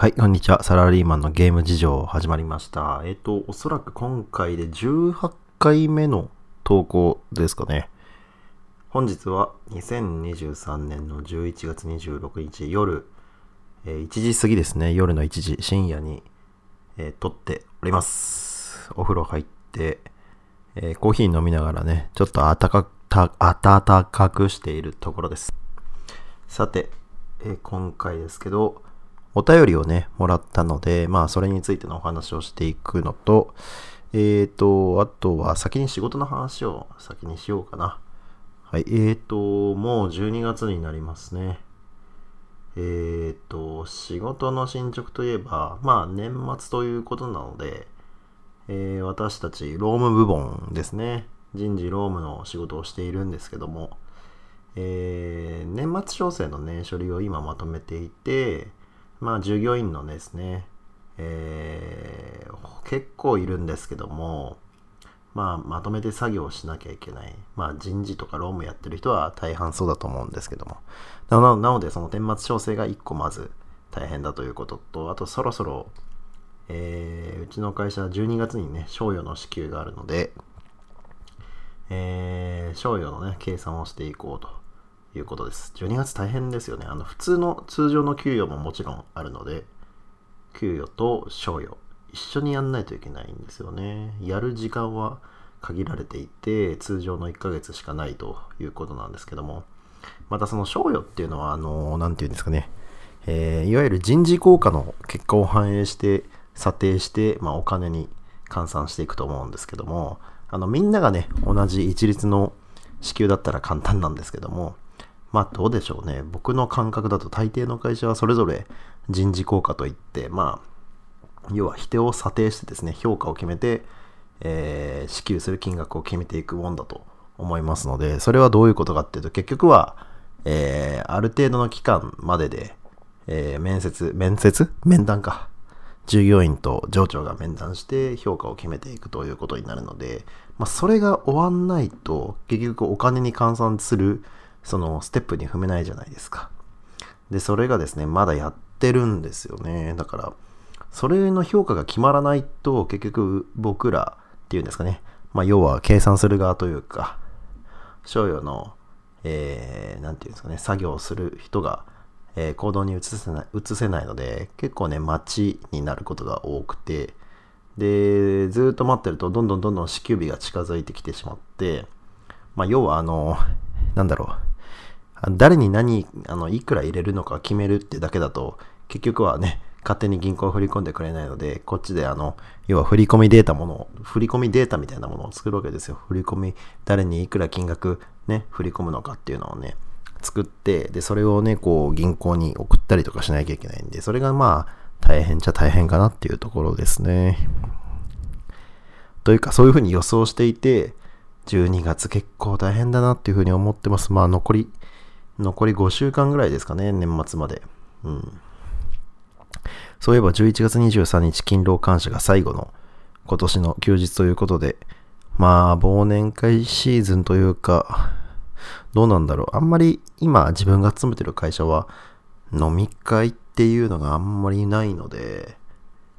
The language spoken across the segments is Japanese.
はい、こんにちは。サラリーマンのゲーム事情始まりました。えっ、と、おそらく今回で18回目の投稿ですかね。本日は2023年の11月26日夜、えー1時過ぎですね。夜の1時、深夜に、えー撮っております。お風呂入って、えーコーヒー飲みながらね、ちょっと暖か暖かくしているところです。さて、えー今回ですけど、お便りをね、もらったので、まあ、それについてのお話をしていくのと、えーと、あとは先に仕事の話を先にしようかな。はい、えーと、もう12月になりますね。えーと、仕事の進捗といえば、まあ、年末ということなので、え私たち、労務部門ですね。人事労務の仕事をしているんですけども、えー年末調整のね、処理を今まとめていて、まあ、従業員のですね、えー結構いるんですけども、まあ、まとめて作業しなきゃいけない。まあ、人事とか労務やってる人は大半そうだと思うんですけども。なのなので、その年末調整が1個まず大変だということと、あとそろそろ、えーうちの会社は12月にね、賞与の支給があるので、えー、賞与のね、計算をしていこうということです。12月大変ですよね。あの、普通の通常の給与ももちろんあるので、給与と賞与、一緒にやんないといけないんですよね。やる時間は限られていて、通常の1ヶ月しかないということなんですけども、またその賞与っていうのは、あの、なんていうんですかね、えーいわゆる人事効果の結果を反映して、査定して、まあ、お金に換算していくと思うんですけども、あの、みんながね、同じ一律の支給だったら簡単なんですけども、まあどうでしょうね。僕の感覚だと大抵の会社はそれぞれ人事効果といって、まあ、要は人を査定してですね、評価を決めて、えー支給する金額を決めていくもんだと思いますので、それはどういうことかっていうと、結局は、えーある程度の期間までで、えー面接、面接？面談か。従業員と上長が面談して評価を決めていくということになるので、まあ、それが終わんないと、結局お金に換算する、そのステップに踏めないじゃないですか。で、それがですね、まだやってるんですよね。だから、それの評価が決まらないと、結局僕らっていうんですかね、まあ、要は計算する側というか、賞与の、えー、なんていうんですかね、作業をする人が、えー行動に移せない、移せないので、結構ね、待ちになることが多くて、で、ずっと待ってると、どんどんどんどん支給日が近づいてきてしまって、まあ、要はあの、なんだろう、誰に何、あの、いくら入れるのか決めるってだけだと、結局はね、勝手に銀行を振り込んでくれないので、こっちであの、要は振り込みデータものを、振り込みデータみたいなものを作るわけですよ。振り込み、誰にいくら金額ね、振り込むのかっていうのをね、作って、で、それをね、こう、銀行に送ったりとかしなきゃいけないんで、それがまあ、大変っちゃ大変かなっていうところですね。というか、そういうふうに予想していて、12月結構大変だなっていうふうに思ってます。まあ、残り、残り5週間ぐらいですかね、年末まで。うん。そういえば11月23日勤労感謝が最後の今年の休日ということで、まあ忘年会シーズンというか、どうなんだろう。あんまり今自分が勤めてる会社は飲み会っていうのがあんまりないので、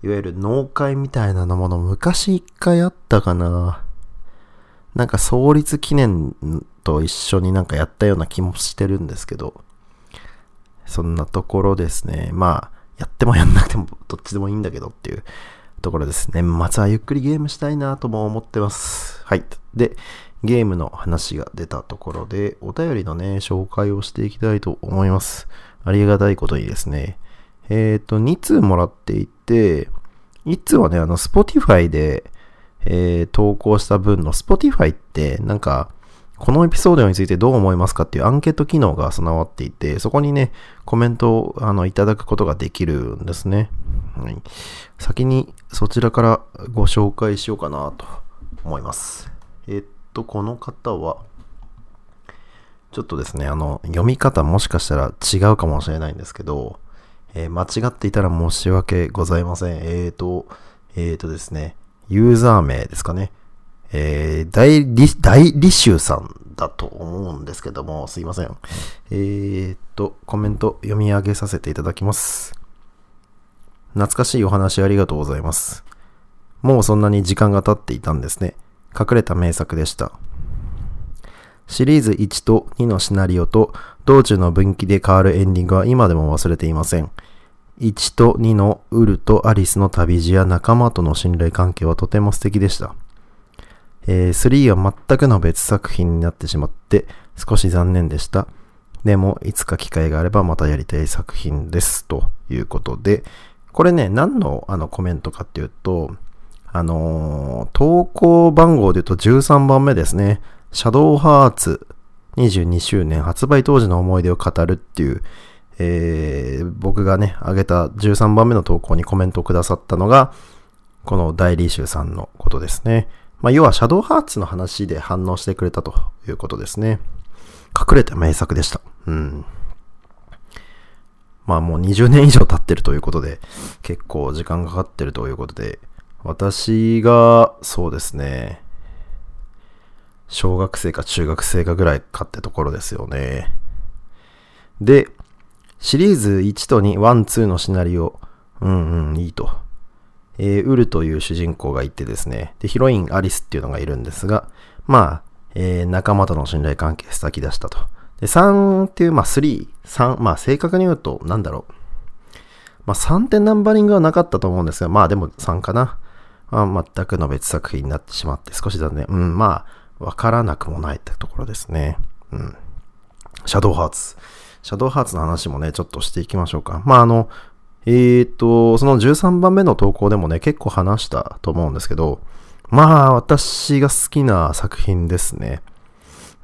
いわゆる農会みたいなもの昔一回あったかな。なんか創立記念と一緒になんかやったような気もしてるんですけど、そんなところですね。まあ、やってもやんなくてもどっちでもいいんだけどっていうところです。年末はゆっくりゲームしたいなとも思ってます。はい。で、ゲームの話が出たところで、お便りのね、紹介をしていきたいと思います。ありがたいことにですね。えっ、と、2通もらっていて、1通はね、あの、Spotify で、えー投稿した分の Spotify って、なんか、このエピソードについてどう思いますかっていうアンケート機能が備わっていて、そこにね、コメントをあのいただくことができるんですね。はい、先にそちらからご紹介しようかなと思います。えっと、この方は、ちょっとですね、あの、読み方もしかしたら違うかもしれないんですけど、えー間違っていたら申し訳ございません。えーと、えーとですね、ユーザー名ですかね。えー、大理、大理州さんだと思うんですけども、すいません。えーっと、コメント読み上げさせていただきます。懐かしいお話ありがとうございます。もうそんなに時間が経っていたんですね。隠れた名作でした。シリーズ1と2のシナリオと道中の分岐で変わるエンディングは今でも忘れていません。1と2のウルとアリスの旅路や仲間との信頼関係はとても素敵でした。えー、3は全くの別作品になってしまって少し残念でした。でも、いつか機会があればまたやりたい作品です。ということで、これね、何のあのコメントかっていうと、あのー投稿番号で言うと13番目ですね。シャドウハーツ22周年発売当時の思い出を語るっていう、えー僕がね、あげた13番目の投稿にコメントをくださったのが、この大理州さんのことですね。まあ、要はシャドウハーツの話で反応してくれたということですね。隠れた名作でした。うん。まあもう20年以上経ってるということで、結構時間かかってるということで、私が、そうですね、小学生か中学生かぐらいかってところですよね。で、シリーズ1と2、1、2のシナリオ、うんうん、いいと。えーウルという主人公がいてですね、で、ヒロインアリスっていうのがいるんですが、まあ、えー仲間との信頼関係先き出したと。で、3っていう、まあ3、3、まあ正確に言うと、なんだろう。まあ3点ナンバリングはなかったと思うんですが、まあでも3かな。まあ、全くの別作品になってしまって少しだね。うん、まあ、わからなくもないってところですね。うん。シャドウハーツ。シャドウハーツの話もね、ちょっとしていきましょうか。まあ、あの、えーと、その13番目の投稿でもね、結構話したと思うんですけど、まあ、私が好きな作品ですね。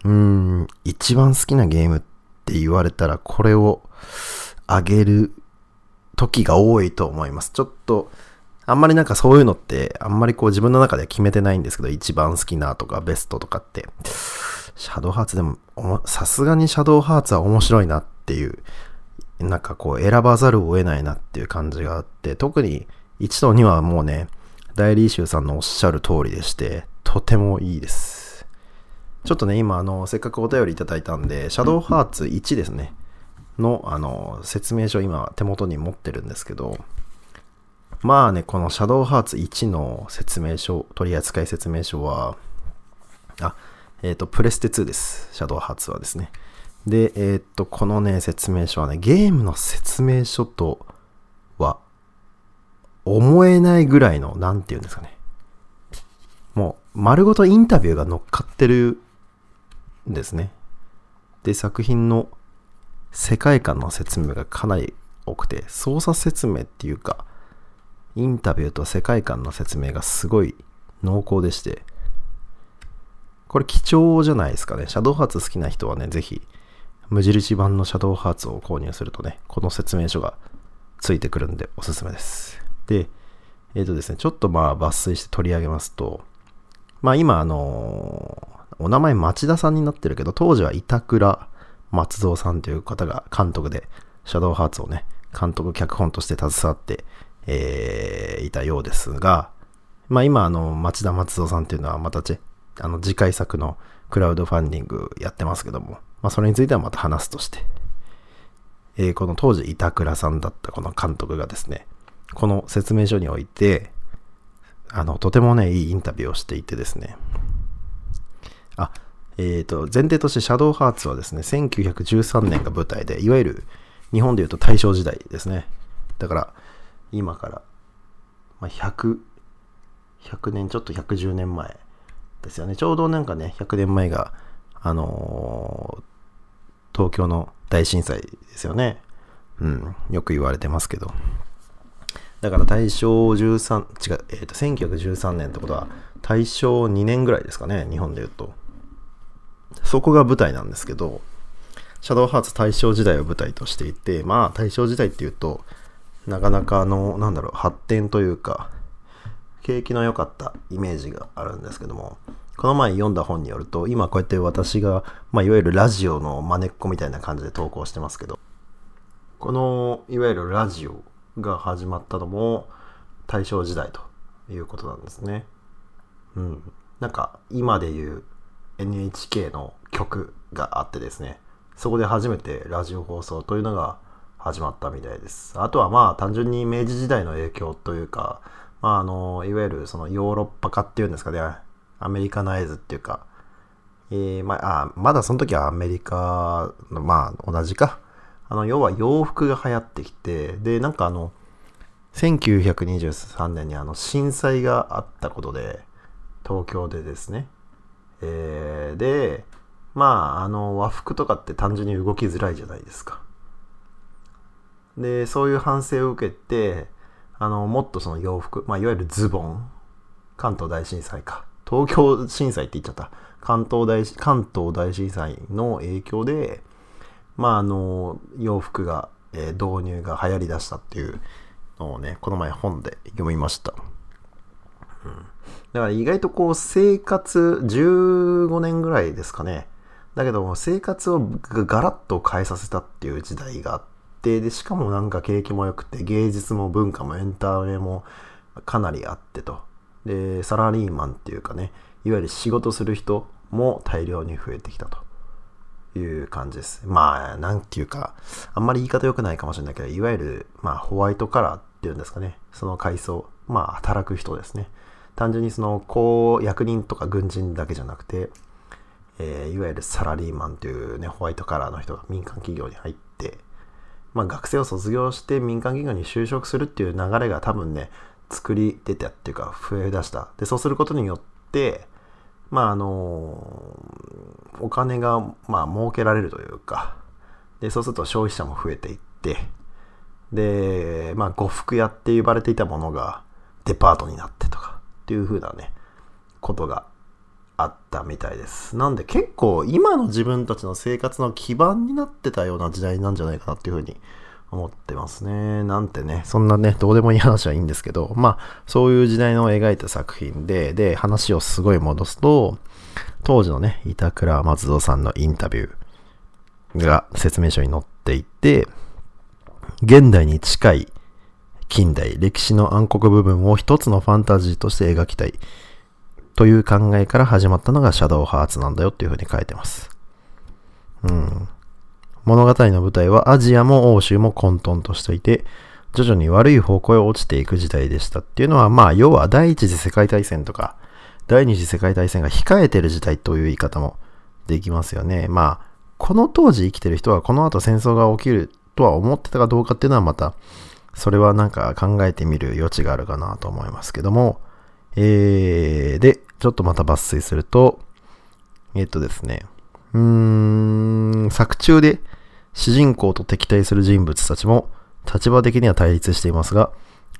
うーん、一番好きなゲームって言われたら、これをあげる時が多いと思います。ちょっと、あんまりなんかそういうのって、あんまりこう自分の中では決めてないんですけど、一番好きなとかベストとかって。シャドウハーツで、もさすがにシャドウハーツは面白いなっていう、なんかこう選ばざるを得ないなっていう感じがあって、特に1と2はもうね、大理州さんのおっしゃる通りでして、とてもいいです。ちょっとね、今、あの、せっかくお便りいただいたんで、シャドウハーツ1ですね、の、あの、説明書今手元に持ってるんですけど、まあね、このシャドウハーツ1の説明書、取扱説明書は、あ、えっ、と、プレステ2です。シャドウハーツはですね。で、えっ、と、このね、説明書はね、ゲームの説明書とは思えないぐらいの、なんて言うんですかね。もう、丸ごとインタビューが乗っかってるんですね。で、作品の世界観の説明がかなり多くて、操作説明っていうか、インタビューと世界観の説明がすごい濃厚でして、これ貴重じゃないですかね。シャドウハーツ好きな人はね、ぜひ、無印版のシャドウハーツを購入するとね、この説明書がついてくるんでおすすめです。で、えっ、とですね、ちょっとまあ抜粋して取り上げますと、まあ今あのーお名前町田さんになってるけど、当時は板倉松蔵さんという方が監督で、シャドウハーツをね、監督脚本として携わって、えーいたようですが、まあ今あの、町田松蔵さんっていうのはまたち、あの次回作のクラウドファンディングやってますけども、まあそれについてはまた話すとして、えーこの当時板倉さんだったこの監督がですね、この説明書において、あの、とてもね、いいインタビューをしていてですね、あ、えっ、と、前提としてシャドウハーツはですね、1913年が舞台で、いわゆる日本でいうと大正時代ですね。だから、今から、まあ、100、100年、ちょっと110年前ですよね。ちょうどなんかね、100年前が、あのー東京の大震災ですよね。うん、よく言われてますけど。だから大正13、違う、えっ、と、1913年ってことは、大正2年ぐらいですかね、日本で言うと。そこが舞台なんですけど、シャドウハーツ大正時代を舞台としていて、まあ大正時代っていうと、なかなかあの、なんだろう、発展というか、景気の良かったイメージがあるんですけども、この前読んだ本によると、今こうやって私が、まあいわゆるラジオの真似っこみたいな感じで投稿してますけど、このいわゆるラジオが始まったのも大正時代ということなんですね。うん。なんか今で言う NHK の曲があってですね、そこで初めてラジオ放送というのが始まったみたいです。あとはまあ単純に明治時代の影響というか、まああの、いわゆるそのヨーロッパ化っていうんですかね、アメリカナイズっていうか、えー、まあ、まだその時はアメリカの、まあ同じか。あの、要は洋服が流行ってきて、で、なんかあの、1923年にあの震災があったことで、東京でですね。えー、で、まあ、あの、和服とかって単純に動きづらいじゃないですか。で、そういう反省を受けて、あの、もっとその洋服、まあ、いわゆるズボン、関東大震災か。東京震災って言っちゃった。関東大、関東大震災の影響で、まあ、あの、洋服が、えー、導入が流行りだしたっていうのをね、この前本で読みました。うん。だから意外とこう、生活15年ぐらいですかね。だけども、生活をガラッと変えさせたっていう時代があって、で、しかもなんか景気も良くて、芸術も文化もエンタメもかなりあってと。で、サラリーマンっていうかね、いわゆる仕事する人も大量に増えてきたと。いう感じです。まあ、なんていうか、あんまり言い方良くないかもしれないけど、いわゆる、まあ、ホワイトカラーっていうんですかね。その階層。まあ、働く人ですね。単純にその、こう、役人とか軍人だけじゃなくて、えー、いわゆるサラリーマンというね、ホワイトカラーの人が民間企業に入って、まあ、学生を卒業して民間企業に就職するっていう流れが多分ね、作り出たっていうか、増え出した。で、そうすることによって、まあ、あのお金が、まあ、儲けられるというか、で、そうすると消費者も増えていって、で、まあ、呉服屋って呼ばれていたものがデパートになってとか、っていう風なね、ことがあったみたいです。なんで結構今の自分たちの生活の基盤になってたような時代なんじゃないかなっていう風に思ってますね。なんてね、そんなね、どうでもいい話はいいんですけど、まあ、そういう時代の描いた作品で、で、話をすごい戻すと、当時のね、板倉松戸さんのインタビューが説明書に載っていて、現代に近い近代、歴史の暗黒部分を一つのファンタジーとして描きたいという考えから始まったのがシャドウハーツなんだよっていうふうに書いてます。うん。物語の舞台はアジアも欧州も混沌としていて、徐々に悪い方向へ落ちていく時代でしたっていうのは、まあ、要は第一次世界大戦とか、第二次世界大戦が控えてる時代という言い方もできますよね。まあ、この当時生きてる人はこの後戦争が起きるとは思ってたかどうかっていうのはまた、それはなんか考えてみる余地があるかなと思いますけども、えー、で、ちょっとまた抜粋すると、えっとですね、うーん、作中で主人公と敵対する人物たちも立場的には対立していますが、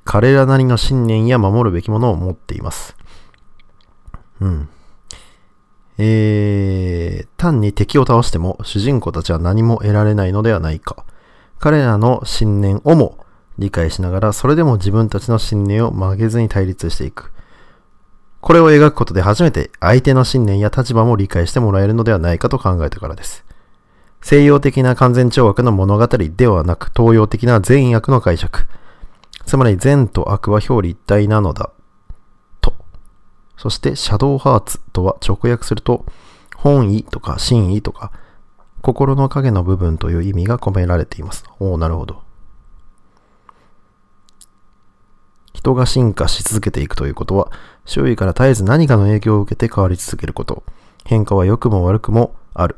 彼らなりの信念や守るべきものを持っています。うん。えー、単に敵を倒しても主人公たちは何も得られないのではないか。彼らの信念をも理解しながら、それでも自分たちの信念を曲げずに対立していく。これを描くことで初めて相手の信念や立場も理解してもらえるのではないかと考えたからです。西洋的な完全懲悪の物語ではなく、東洋的な善悪の解釈。つまり善と悪は表裏一体なのだ。と。そして、シャドウハーツとは直訳すると、本意とか真意とか、心の影の部分という意味が込められています。おおなるほど。人が進化し続けていくということは、周囲から絶えず何かの影響を受けて変わり続けること。変化は良くも悪くもある。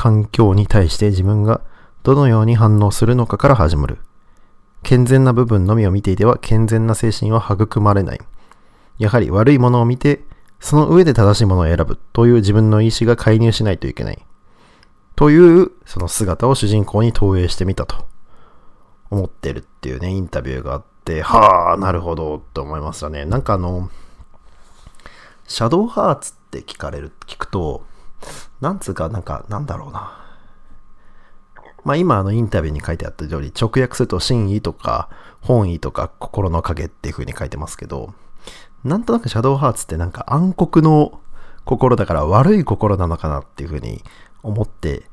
環境に対して自分がどのように反応するのかから始まる。健全な部分のみを見ていては健全な精神は育まれない。やはり悪いものを見て、その上で正しいものを選ぶという自分の意思が介入しないといけない。というその姿を主人公に投影してみたと思ってるっていうね、インタビューがあって、はあ、なるほど、と思いましたね。なんかあの、シャドウハーツって聞かれる、聞くと、なんつうか、なんか、なんだろうな。まあ今あのインタビューに書いてあった通り、直訳すると真意とか本意とか心の影っていう風に書いてますけど、なんとなくシャドウハーツってなんか暗黒の心だから悪い心なのかなっていう風に思って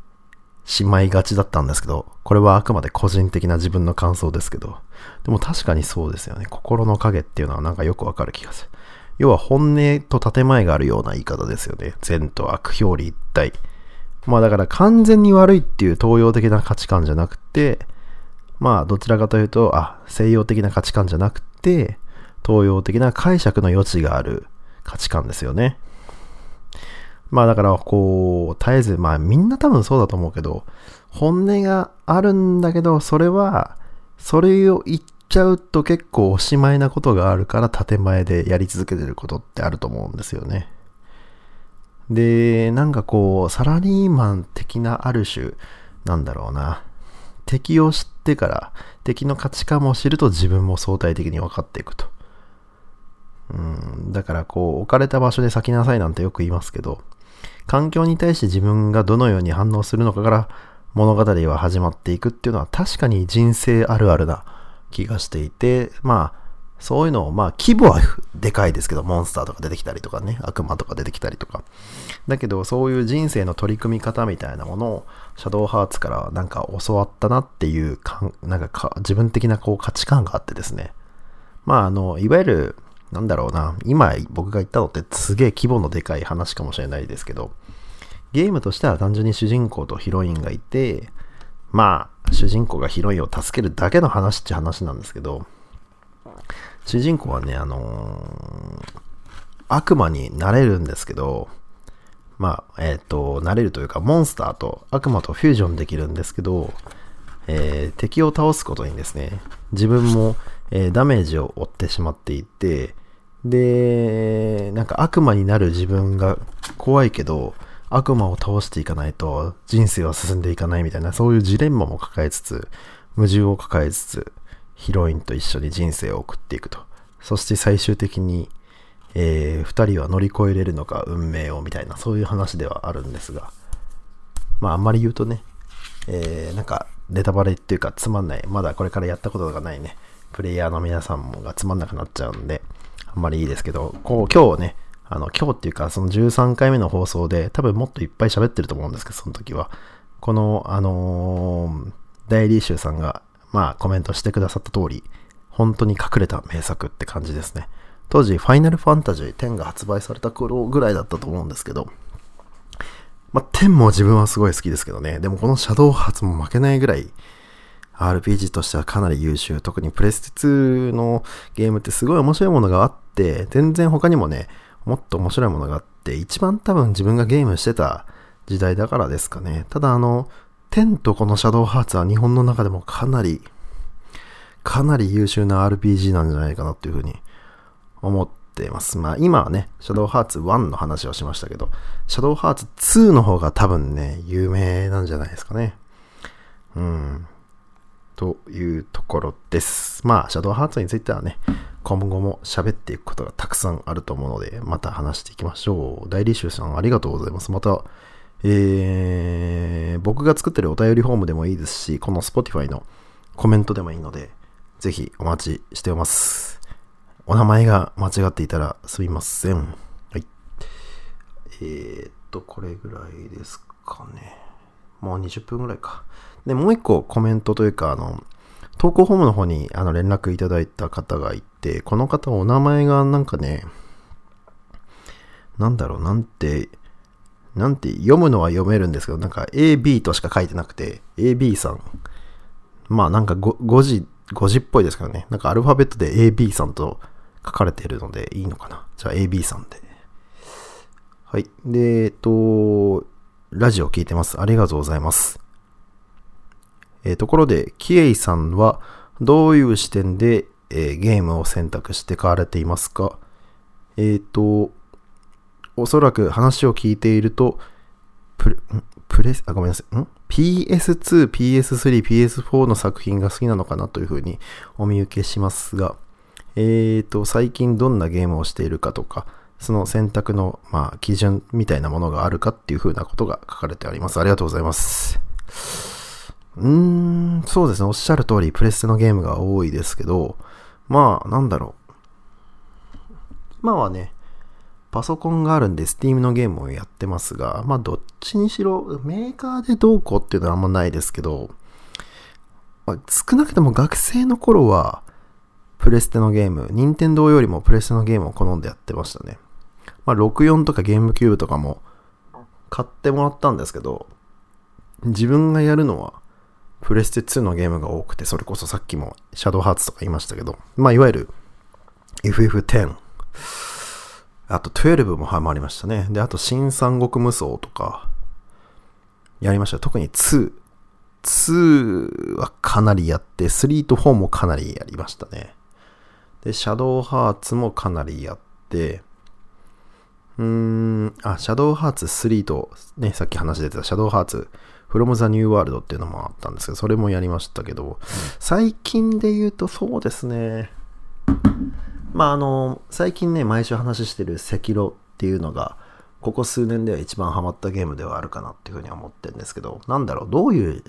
しまいがちだったんですけど、これはあくまで個人的な自分の感想ですけど、でも確かにそうですよね。心の影っていうのはなんかよくわかる気がする。要は本音と建前があるような言い方ですよね。善と悪表裏一体。まあだから完全に悪いっていう東洋的な価値観じゃなくて、まあ、どちらかというと、あ、西洋的な価値観じゃなくて、東洋的な解釈の余地がある価値観ですよね。まあだからこう、絶えず、まあみんな多分そうだと思うけど、本音があるんだけど、それは、それを言ってちゃうと結構おしまいなことがあるから建前でやり続けてることってあると思うんですよね。で、なんかこう、サラリーマン的なある種、なんだろうな。敵を知ってから、敵の価値観も知ると自分も相対的に分かっていくと。うん、だからこう、置かれた場所で咲きなさいなんてよく言いますけど、環境に対して自分がどのように反応するのかから物語は始まっていくっていうのは確かに人生あるあるな気がしていて、まあ、そういうのを、まあ、規模はでかいですけど、モンスターとか出てきたりとかね、悪魔とか出てきたりとか。だけど、そういう人生の取り組み方みたいなものを、シャドウハーツからなんか教わったなっていうか、なんかか自分的なこう価値観があってですね。まあ、あの、いわゆる、なんだろうな、今僕が言ったのってすげえ規模のでかい話かもしれないですけど、ゲームとしては単純に主人公とヒロインがいて、まあ、主人公がヒロインを助けるだけの話って話なんですけど、主人公はね、あのー、悪魔になれるんですけど、まあ、えっ、ー、と、なれるというか、モンスターと悪魔とフュージョンできるんですけど、えー、敵を倒すことにですね、自分も、えー、ダメージを負ってしまっていて、で、なんか悪魔になる自分が怖いけど、悪魔を倒していかないと人生は進んでいかないみたいな、そういうジレンマも抱えつつ、矛盾を抱えつつ、ヒロインと一緒に人生を送っていくと。そして最終的に、えー、二人は乗り越えれるのか、運命をみたいな、そういう話ではあるんですが、まああんまり言うとね、えー、なんかネタバレっていうかつまんない、まだこれからやったことがないね、プレイヤーの皆さんもがつまんなくなっちゃうんで、あんまりいいですけど、こう今日ね、あの今日っていうかその13回目の放送で多分もっといっぱい喋ってると思うんですけど、その時は。この、あのー、大理集さんが、まあコメントしてくださった通り、本当に隠れた名作って感じですね。当時、ファイナルファンタジー10が発売された頃ぐらいだったと思うんですけど、まあ、10も自分はすごい好きですけどね。でもこのシャドウハーツも負けないぐらい RPG としてはかなり優秀。特にプレステ2のゲームってすごい面白いものがあって、全然他にもね、もっと面白いものがあって、一番多分自分がゲームしてた時代だからですかね。ただあの、10とこのシャドウハーツは日本の中でもかなり、かなり優秀な RPG なんじゃないかなっていうふうに思ってます。まあ今はね、シャドウハーツ1の話をしましたけど、シャドウハーツ2の方が多分ね、有名なんじゃないですかね。うん。というところです。まあ、シャドウハーツについてはね、今後も喋っていくことがたくさんあると思うので、また話していきましょう。大理修さんありがとうございます。また、えー、僕が作ってるお便りフォームでもいいですし、この Spotify のコメントでもいいので、ぜひお待ちしておます。お名前が間違っていたらすみません。はい。えー、っと、これぐらいですかね。もう20分ぐらいか。で、もう一個コメントというか、あの、投稿フォームの方にあの連絡いただいた方がいて、この方お名前がなんかね、なんだろう、なんて、なんて読むのは読めるんですけど、なんか AB としか書いてなくて、AB さん。まあなんか 5, 時、5時っぽいですからね。なんかアルファベットで AB さんと書かれているのでいいのかな。じゃあ AB さんで。はい。で、えっと、ラジオ聞いてます。ありがとうございます。えー、ところで、キエイさんはどういう視点で、えー、ゲームを選択して買われていますか？えっ、ー、と、おそらく話を聞いていると、プレプレス、あ、ごめんなさい。ん ?PS2、PS3、PS4 の作品が好きなのかなというふうにお見受けしますが、えっ、ー、と、最近どんなゲームをしているかとか、その選択の、まあ、基準みたいなものがあるかっていうふうなことが書かれてあります。ありがとうございます。うーん、そうですね。おっしゃる通り、プレステのゲームが多いですけど、まあ、なんだろう。今はね、パソコンがあるんで Steam のゲームをやってますが、まあ、どっちにしろ、メーカーでどうこうっていうのはあんまないですけど、まあ、少なくとも学生の頃は、プレステのゲーム、任天堂よりもプレステのゲームを好んでやってましたね。まあ、64とかゲームキューブとかも買ってもらったんですけど、自分がやるのは、プレステ2のゲームが多くて、それこそさっきもシャドウハーツとか言いましたけど、まあ、いわゆる FF10、あと12もハマりましたね。で、あと新三国無双とか、やりました。特に2。2はかなりやって、3と4もかなりやりましたね。で、シャドウハーツもかなりやって、うーん、あ、シャドウハーツ3と、ね、さっき話出てたシャドウハーツ、フロムザニューワールドっていうのもあったんですけど、それもやりましたけど、最近で言うとそうですね。まああの、最近ね、毎週話してる赤色っていうのが、ここ数年では一番ハマったゲームではあるかなっていうふうに思ってるんですけど、なんだろう、どういう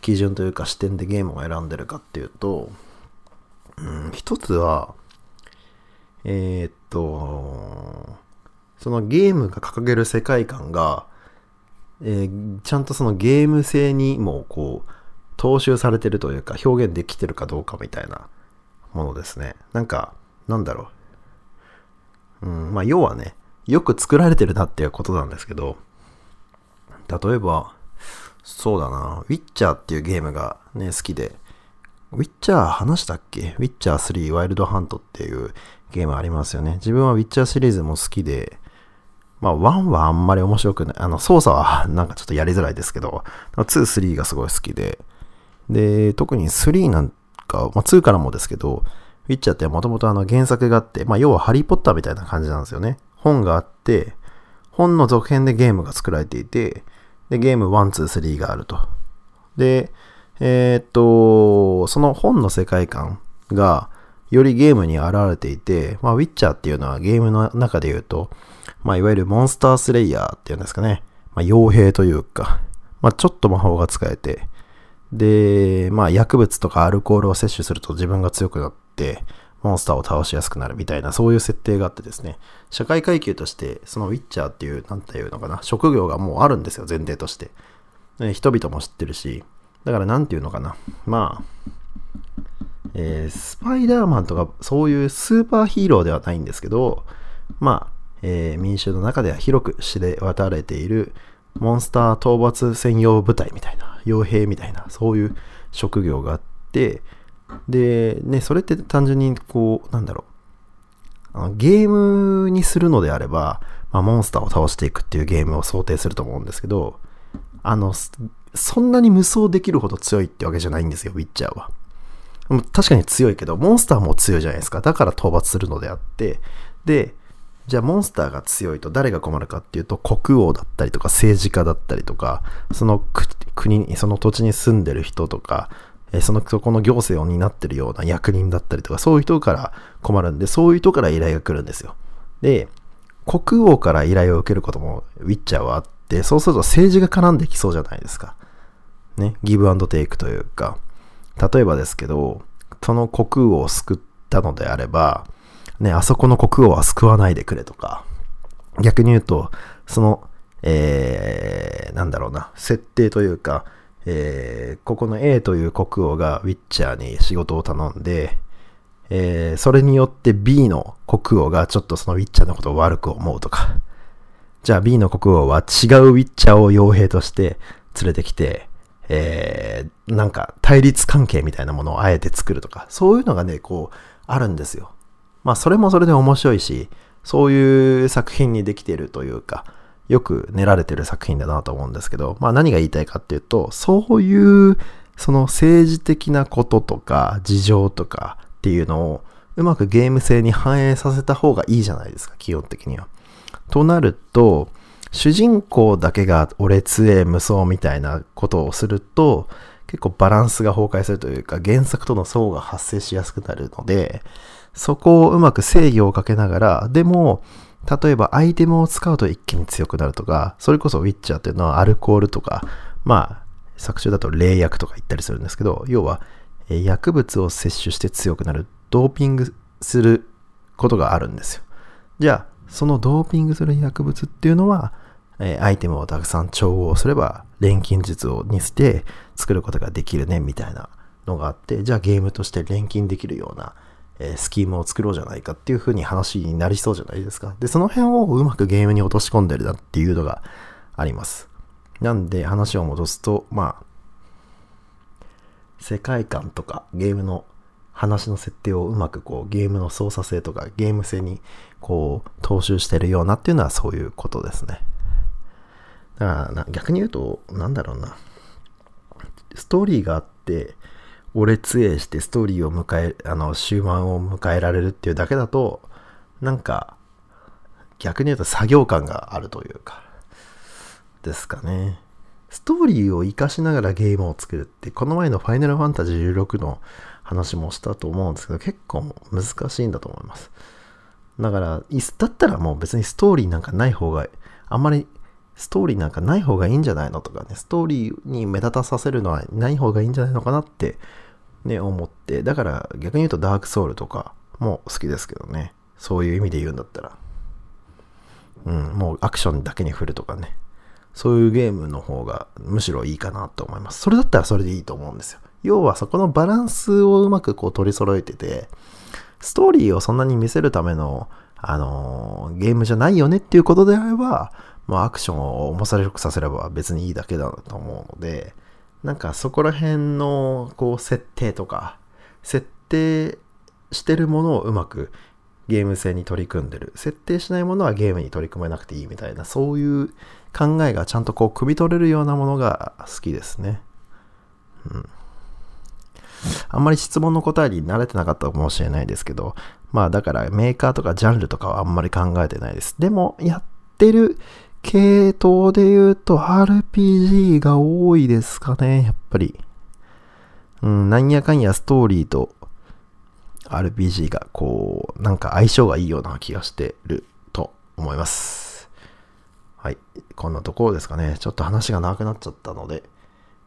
基準というか視点でゲームを選んでるかっていうと、うん、一つは、えー、っと、そのゲームが掲げる世界観が、えー、ちゃんとそのゲーム性にもこう、踏襲されてるというか表現できてるかどうかみたいなものですね。なんか、なんだろう。うん、まあ要はね、よく作られてるなっていうことなんですけど、例えば、そうだな、ウィッチャーっていうゲームがね、好きで、ウィッチャー話したっけ？ウィッチャー3ワイルドハントっていうゲームありますよね。自分はウィッチャーシリーズも好きで、まあ、1はあんまり面白くない。あの、操作は なんかちょっとやりづらいですけど、2、3がすごい好きで、で、特に3なんか、まあ、2からもですけど、ウィッチャーってもともとあの原作があって、まあ、要はハリーポッターみたいな感じなんですよね。本があって、本の続編でゲームが作られていて、で、ゲーム1、2、3があると。で、えー、っと、その本の世界観が、よりゲームに現れていて、まあ、ウィッチャーっていうのはゲームの中で言うと、まあ、いわゆるモンスタースレイヤーっていうんですかね。まあ、傭兵というか、まあ、ちょっと魔法が使えて、で、まあ、薬物とかアルコールを摂取すると自分が強くなって、モンスターを倒しやすくなるみたいな、そういう設定があってですね、社会階級として、そのウィッチャーっていう、なんていうのかな、職業がもうあるんですよ、前提として。人々も知ってるし、だからなんていうのかな、まあ、えー、スパイダーマンとかそういうスーパーヒーローではないんですけど、まあ、えー、民衆の中では広く知れ渡れているモンスター討伐専用部隊みたいな、傭兵みたいな、そういう職業があって、で、ね、それって単純にこう、なんだろう、あのゲームにするのであれば、まあ、モンスターを倒していくっていうゲームを想定すると思うんですけど、あの、そんなに無双できるほど強いってわけじゃないんですよ、ウィッチャーは。確かに強いけど、モンスターも強いじゃないですか。だから討伐するのであって、で、じゃあモンスターが強いと誰が困るかっていうと国王だったりとか政治家だったりとか、その国に、その土地に住んでる人とか、その、そこの行政を担ってるような役人だったりとか、そういう人から困るんで、そういう人から依頼が来るんですよ。で、国王から依頼を受けることもウィッチャーはあって、そうすると政治が絡んできそうじゃないですか。ね、ギブアンドテイクというか、例えばですけど、その国王を救ったのであれば、ね、あそこの国王は救わないでくれとか、逆に言うと、その、えー、なんだろうな、設定というか、えー、ここの A という国王がウィッチャーに仕事を頼んで、えー、それによって B の国王がちょっとそのウィッチャーのことを悪く思うとか、じゃあ B の国王は違うウィッチャーを傭兵として連れてきて、えー、なんか対立関係みたいなものをあえて作るとか、そういうのがね、こう、あるんですよ。まあ、それもそれで面白いし、そういう作品にできているというか、よく練られてる作品だなと思うんですけど、まあ何が言いたいかっていうと、そういう、その政治的なこととか、事情とかっていうのを、うまくゲーム性に反映させた方がいいじゃないですか、基本的には。となると、主人公だけが俺強え無双みたいなことをすると、結構バランスが崩壊するというか、原作との相が発生しやすくなるので、そこをうまく制御をかけながら、でも、例えばアイテムを使うと一気に強くなるとか、それこそウィッチャーっていうのはアルコールとか、まあ、作中だと霊薬とか言ったりするんですけど、要は、薬物を摂取して強くなる、ドーピングすることがあるんですよ。じゃあ、そのドーピングする薬物っていうのは、えアイテムをたくさん調合すれば、錬金術をにして作ることができるね、みたいなのがあって、じゃあゲームとして錬金できるような、えスキームを作ろうじゃないかっていう風に話になりそうじゃないですか。で、その辺をうまくゲームに落とし込んでるなっていうのがあります。なんで話を戻すと、まあ、世界観とかゲームの話の設定をうまくこうゲームの操作性とかゲーム性にこう踏襲してるようなっていうのはそういうことですね。だから逆に言うと、なんだろうな。ストーリーがあって、俺杖してストーリーを迎え、あの、終盤を迎えられるっていうだけだと、なんか、逆に言うと作業感があるというか、ですかね。ストーリーを活かしながらゲームを作るって、この前のファイナルファンタジー16の話もしたと思うんですけど、結構難しいんだと思います。だから、だったらもう別にストーリーなんかない方が、あんまりストーリーなんかない方がいいんじゃないのとかね、ストーリーに目立たさせるのはない方がいいんじゃないのかなってね、思って、だから逆に言うとダークソウルとかも好きですけどね、そういう意味で言うんだったら。うん、もうアクションだけに振るとかね。そういうゲームの方がむしろいいかなと思います。それだったらそれでいいと思うんですよ。要はそこのバランスをうまくこう取り揃えてて、ストーリーをそんなに見せるための、あのー、ゲームじゃないよねっていうことであれば、まあ、アクションを面白くさせれば別にいいだけだと思うので、なんかそこら辺のこう設定とか、設定してるものをうまくゲーム性に取り組んでる。設定しないものはゲームに取り組めなくていいみたいな、そういう考えがちゃんとこう、汲み取れるようなものが好きですね。うん。あんまり質問の答えに慣れてなかったかもしれないですけど、まあだからメーカーとかジャンルとかはあんまり考えてないです。でも、やってる系統で言うと RPG が多いですかね、やっぱり。うん、なんやかんやストーリーと RPG がこう、なんか相性がいいような気がしてると思います。はい。こんなところですかね。ちょっと話が長くなっちゃったので、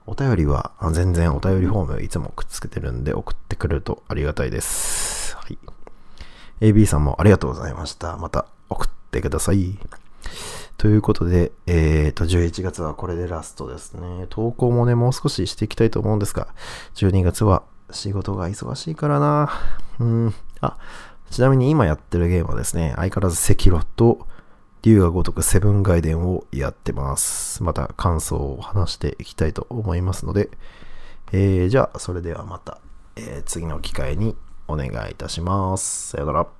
お便りは全然お便りフォームいつもくっつけてるんで送ってくれるとありがたいです。はい。AB さんもありがとうございました。また送ってください。ということで、えっ、ー、と、11月はこれでラストですね。投稿もね、もう少ししていきたいと思うんですが、12月は仕事が忙しいからな。うん。あ、ちなみに今やってるゲームはですね、相変わらず赤炉と竜が如くセブンガイデンをやってます。また感想を話していきたいと思いますので、えー、じゃあ、それではまた、えー、次の機会にお願いいたします。さよなら。